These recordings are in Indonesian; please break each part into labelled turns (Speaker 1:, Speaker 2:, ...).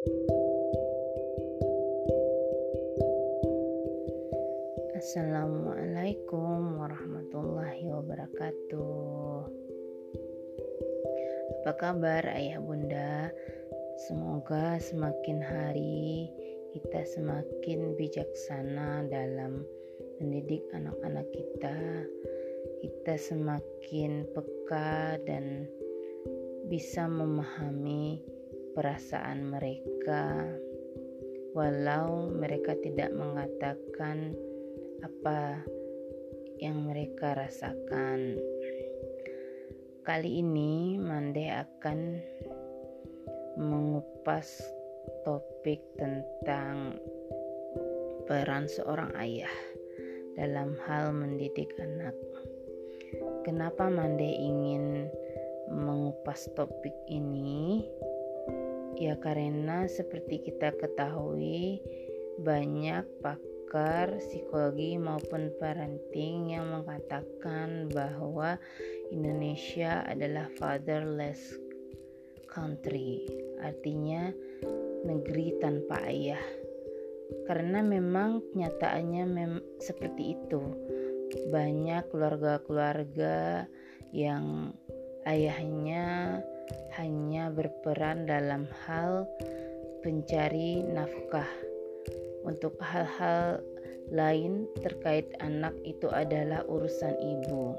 Speaker 1: Assalamualaikum warahmatullahi wabarakatuh. Apa kabar ayah bunda? Semoga semakin hari kita semakin bijaksana dalam mendidik anak-anak kita. Kita semakin peka dan bisa memahami perasaan mereka, walau mereka tidak mengatakan apa yang mereka rasakan. Kali ini Mande akan mengupas topik tentang peran seorang ayah dalam hal mendidik anak. Kenapa Mande ingin mengupas topik ini? Ya karena seperti kita ketahui banyak pak pakar psikologi maupun parenting yang mengatakan bahwa Indonesia adalah fatherless country, artinya negeri tanpa ayah. Karena memang kenyataannya mem seperti itu. Banyak keluarga-keluarga yang ayahnya hanya berperan dalam hal pencari nafkah untuk hal-hal lain terkait anak itu adalah urusan ibu.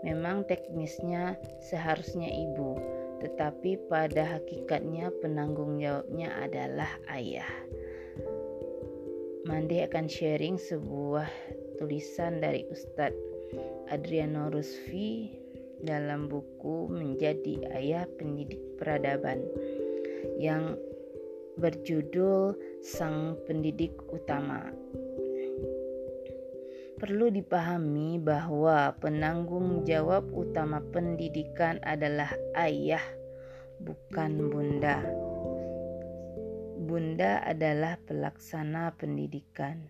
Speaker 1: Memang teknisnya seharusnya ibu, tetapi pada hakikatnya penanggung jawabnya adalah ayah. Mandi akan sharing sebuah tulisan dari Ustadz Adriano Rusfi dalam buku Menjadi Ayah Pendidik Peradaban yang berjudul Sang Pendidik Utama. Perlu dipahami bahwa penanggung jawab utama pendidikan adalah ayah, bukan bunda. Bunda adalah pelaksana pendidikan.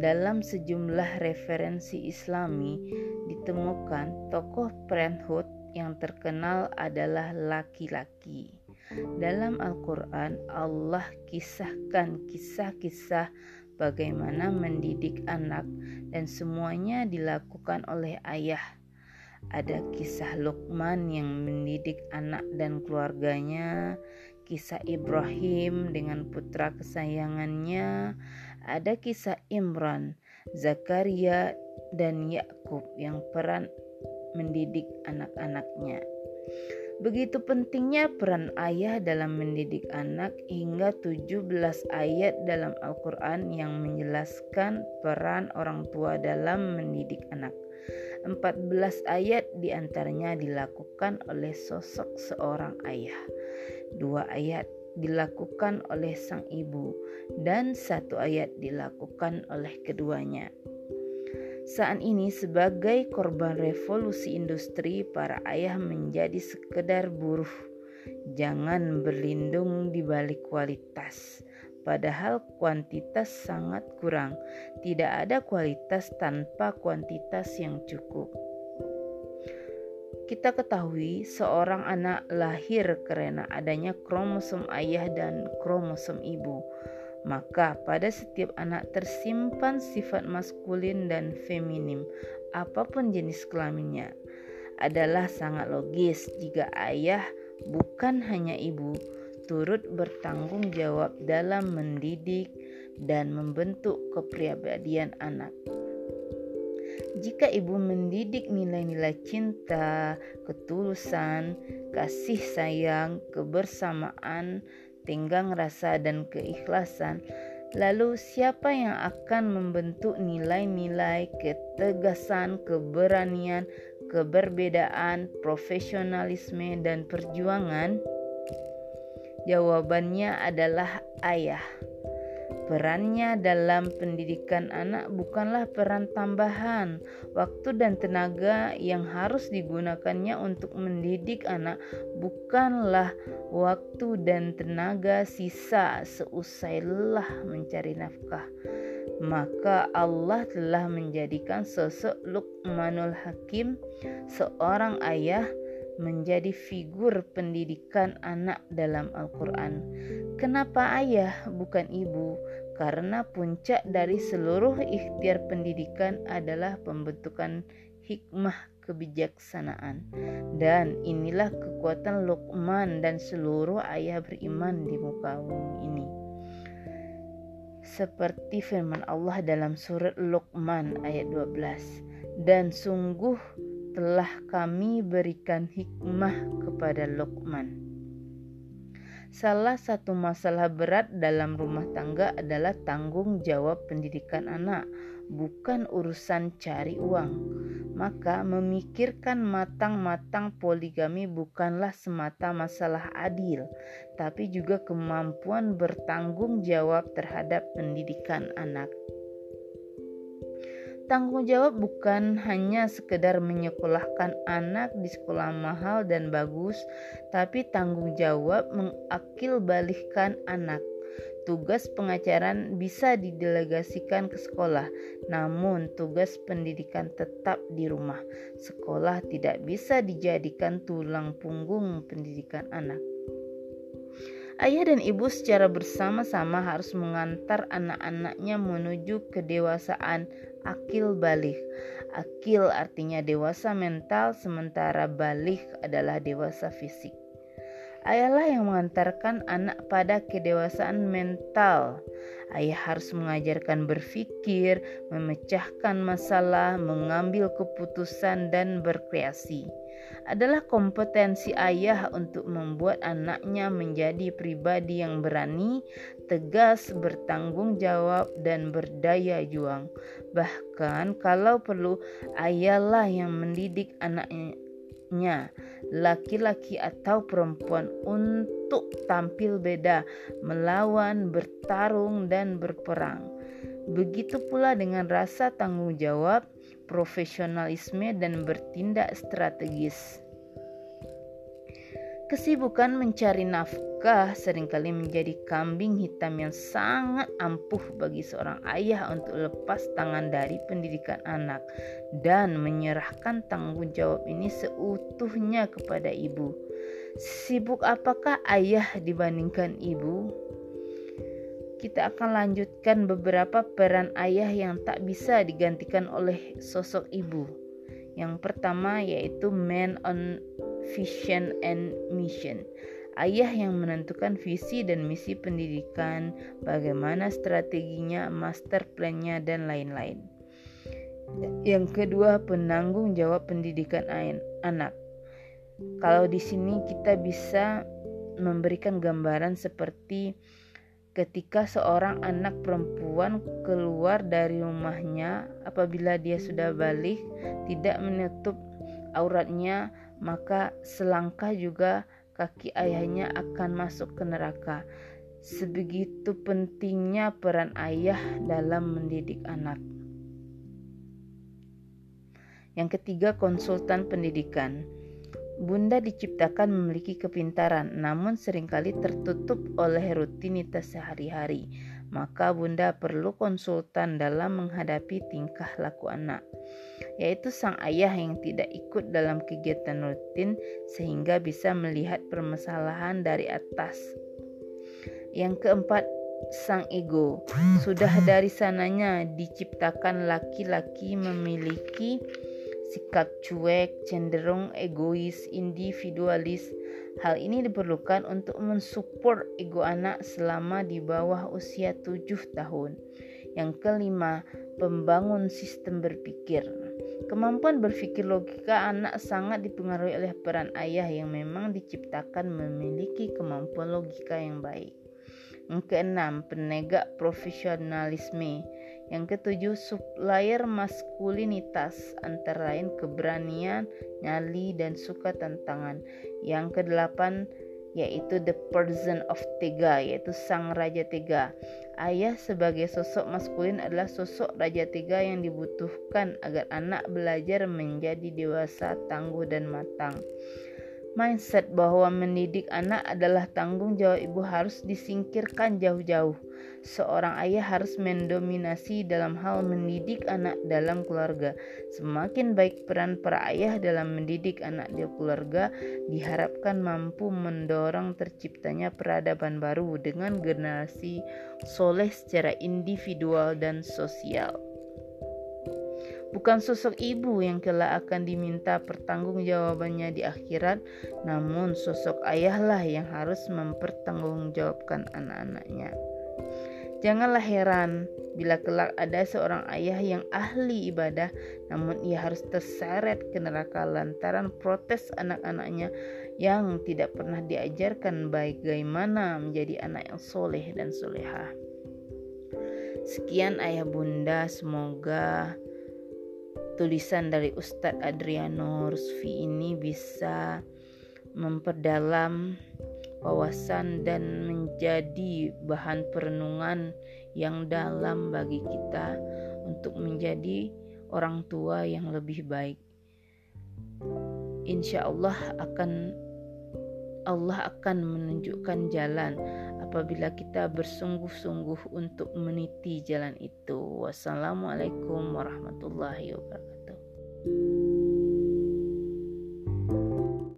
Speaker 1: Dalam sejumlah referensi Islami ditemukan tokoh parenthood yang terkenal adalah laki-laki. Dalam Al-Quran, Allah kisahkan kisah-kisah bagaimana mendidik anak, dan semuanya dilakukan oleh ayah. Ada kisah Luqman yang mendidik anak dan keluarganya, kisah Ibrahim dengan putra kesayangannya, ada kisah Imran, Zakaria, dan Yakub yang peran mendidik anak-anaknya. Begitu pentingnya peran ayah dalam mendidik anak hingga 17 ayat dalam Al-Quran yang menjelaskan peran orang tua dalam mendidik anak. 14 ayat di antaranya dilakukan oleh sosok seorang ayah. Dua ayat dilakukan oleh sang ibu dan satu ayat dilakukan oleh keduanya. Saat ini sebagai korban revolusi industri, para ayah menjadi sekedar buruh. Jangan berlindung di balik kualitas. Padahal kuantitas sangat kurang. Tidak ada kualitas tanpa kuantitas yang cukup. Kita ketahui seorang anak lahir karena adanya kromosom ayah dan kromosom ibu maka pada setiap anak tersimpan sifat maskulin dan feminim, apa pun jenis kelaminnya. Adalah sangat logis jika ayah bukan hanya ibu turut bertanggung jawab dalam mendidik dan membentuk kepribadian anak. Jika ibu mendidik nilai-nilai cinta, ketulusan, kasih sayang, kebersamaan, tenggang rasa dan keikhlasan, lalu siapa yang akan membentuk nilai-nilai ketegasan, keberanian, keberbedaan, profesionalisme, dan perjuangan? Jawabannya adalah ayah. Perannya dalam pendidikan anak bukanlah peran tambahan, waktu dan tenaga yang harus digunakannya untuk mendidik anak bukanlah waktu dan tenaga sisa seusai lelah mencari nafkah. Maka Allah telah menjadikan sosok Luqmanul Hakim seorang ayah menjadi figur pendidikan anak dalam Al-Quran. Kenapa ayah bukan ibu? Karena puncak dari seluruh ikhtiar pendidikan adalah pembentukan hikmah kebijaksanaan. Dan inilah kekuatan Luqman dan seluruh ayah beriman di muka bumi ini. Seperti firman Allah dalam surat Luqman ayat 12. Dan sungguh telah kami berikan hikmah kepada Luqman. Salah satu masalah berat dalam rumah tangga adalah tanggung jawab pendidikan anak, bukan urusan cari uang. Maka, memikirkan matang-matang poligami bukanlah semata masalah adil, tapi juga kemampuan bertanggung jawab terhadap pendidikan anak. Tanggung jawab bukan hanya sekedar menyekolahkan anak di sekolah mahal dan bagus, tapi tanggung jawab mengakil balikan anak. Tugas pengajaran bisa didelegasikan ke sekolah, namun tugas pendidikan tetap di rumah. Sekolah tidak bisa dijadikan tulang punggung pendidikan anak. Ayah dan ibu secara bersama-sama harus mengantar anak-anaknya menuju kedewasaan akil balik. Akil artinya dewasa mental, sementara balik adalah dewasa fisik. Ayahlah yang mengantarkan anak pada kedewasaan mental. Ayah harus mengajarkan berpikir, memecahkan masalah, mengambil keputusan, dan berkreasi adalah kompetensi ayah untuk membuat anaknya menjadi pribadi yang berani, tegas, bertanggung jawab, dan berdaya juang. Bahkan, kalau perlu, ayahlah yang mendidik anaknya, laki-laki atau perempuan, untuk tampil beda, melawan, bertarung, dan berperang. Begitu pula dengan rasa tanggung jawab profesionalisme dan bertindak strategis. Kesibukan mencari nafkah sering kali menjadi kambing hitam yang sangat ampuh bagi seorang ayah untuk lepas tangan dari pendidikan anak dan menyerahkan tanggung jawab ini seutuhnya kepada ibu. Sibuk apakah ayah dibandingkan ibu? kita akan lanjutkan beberapa peran ayah yang tak bisa digantikan oleh sosok ibu. Yang pertama yaitu man on vision and mission. Ayah yang menentukan visi dan misi pendidikan, bagaimana strateginya, master plan-nya dan lain-lain. Yang kedua, penanggung jawab pendidikan anak. Kalau di sini kita bisa memberikan gambaran seperti ketika seorang anak perempuan keluar dari rumahnya apabila dia sudah balik tidak menutup auratnya maka selangkah juga kaki ayahnya akan masuk ke neraka. Sebegitu pentingnya peran ayah dalam mendidik anak. Yang ketiga konsultan pendidikan. Bunda diciptakan memiliki kepintaran, namun sering kali tertutup oleh rutinitas sehari-hari. Maka Bunda perlu konsultan dalam menghadapi tingkah laku anak, yaitu sang ayah yang tidak ikut dalam kegiatan rutin sehingga bisa melihat permasalahan dari atas. Yang keempat, sang ego. Sudah dari sananya diciptakan laki-laki memiliki sikap cuek, cenderung egois, individualis. Hal ini diperlukan untuk mensupport ego anak selama di bawah usia 7 tahun. Yang kelima, pembangun sistem berpikir. Kemampuan berpikir logika anak sangat dipengaruhi oleh peran ayah yang memang diciptakan memiliki kemampuan logika yang baik. Yang keenam, penegak profesionalisme. Yang ketujuh, supplier maskulinitas antara lain keberanian, nyali, dan suka tantangan. Yang kedelapan, yaitu the person of Tega, yaitu sang Raja Tega. Ayah sebagai sosok maskulin adalah sosok Raja Tega yang dibutuhkan agar anak belajar menjadi dewasa, tangguh, dan matang. Mindset bahwa mendidik anak adalah tanggung jawab ibu harus disingkirkan jauh-jauh. Seorang ayah harus mendominasi dalam hal mendidik anak dalam keluarga. Semakin baik peran para ayah dalam mendidik anak di keluarga, diharapkan mampu mendorong terciptanya peradaban baru dengan generasi soleh secara individual dan sosial. Bukan sosok ibu yang kelak akan diminta pertanggungjawabannya di akhirat, namun sosok ayahlah yang harus mempertanggungjawabkan anak-anaknya. Janganlah heran bila kelak ada seorang ayah yang ahli ibadah, namun ia harus terseret ke neraka lantaran protes anak-anaknya yang tidak pernah diajarkan bagaimana menjadi anak yang soleh dan solehah. Sekian ayah bunda, semoga tulisan dari Ustadz Adriano Rusfi ini bisa memperdalam wawasan dan menjadi bahan perenungan yang dalam bagi kita untuk menjadi orang tua yang lebih baik. Insya Allah akan Allah akan menunjukkan jalan apabila kita bersungguh-sungguh untuk meniti jalan itu. Wassalamualaikum warahmatullahi wabarakatuh.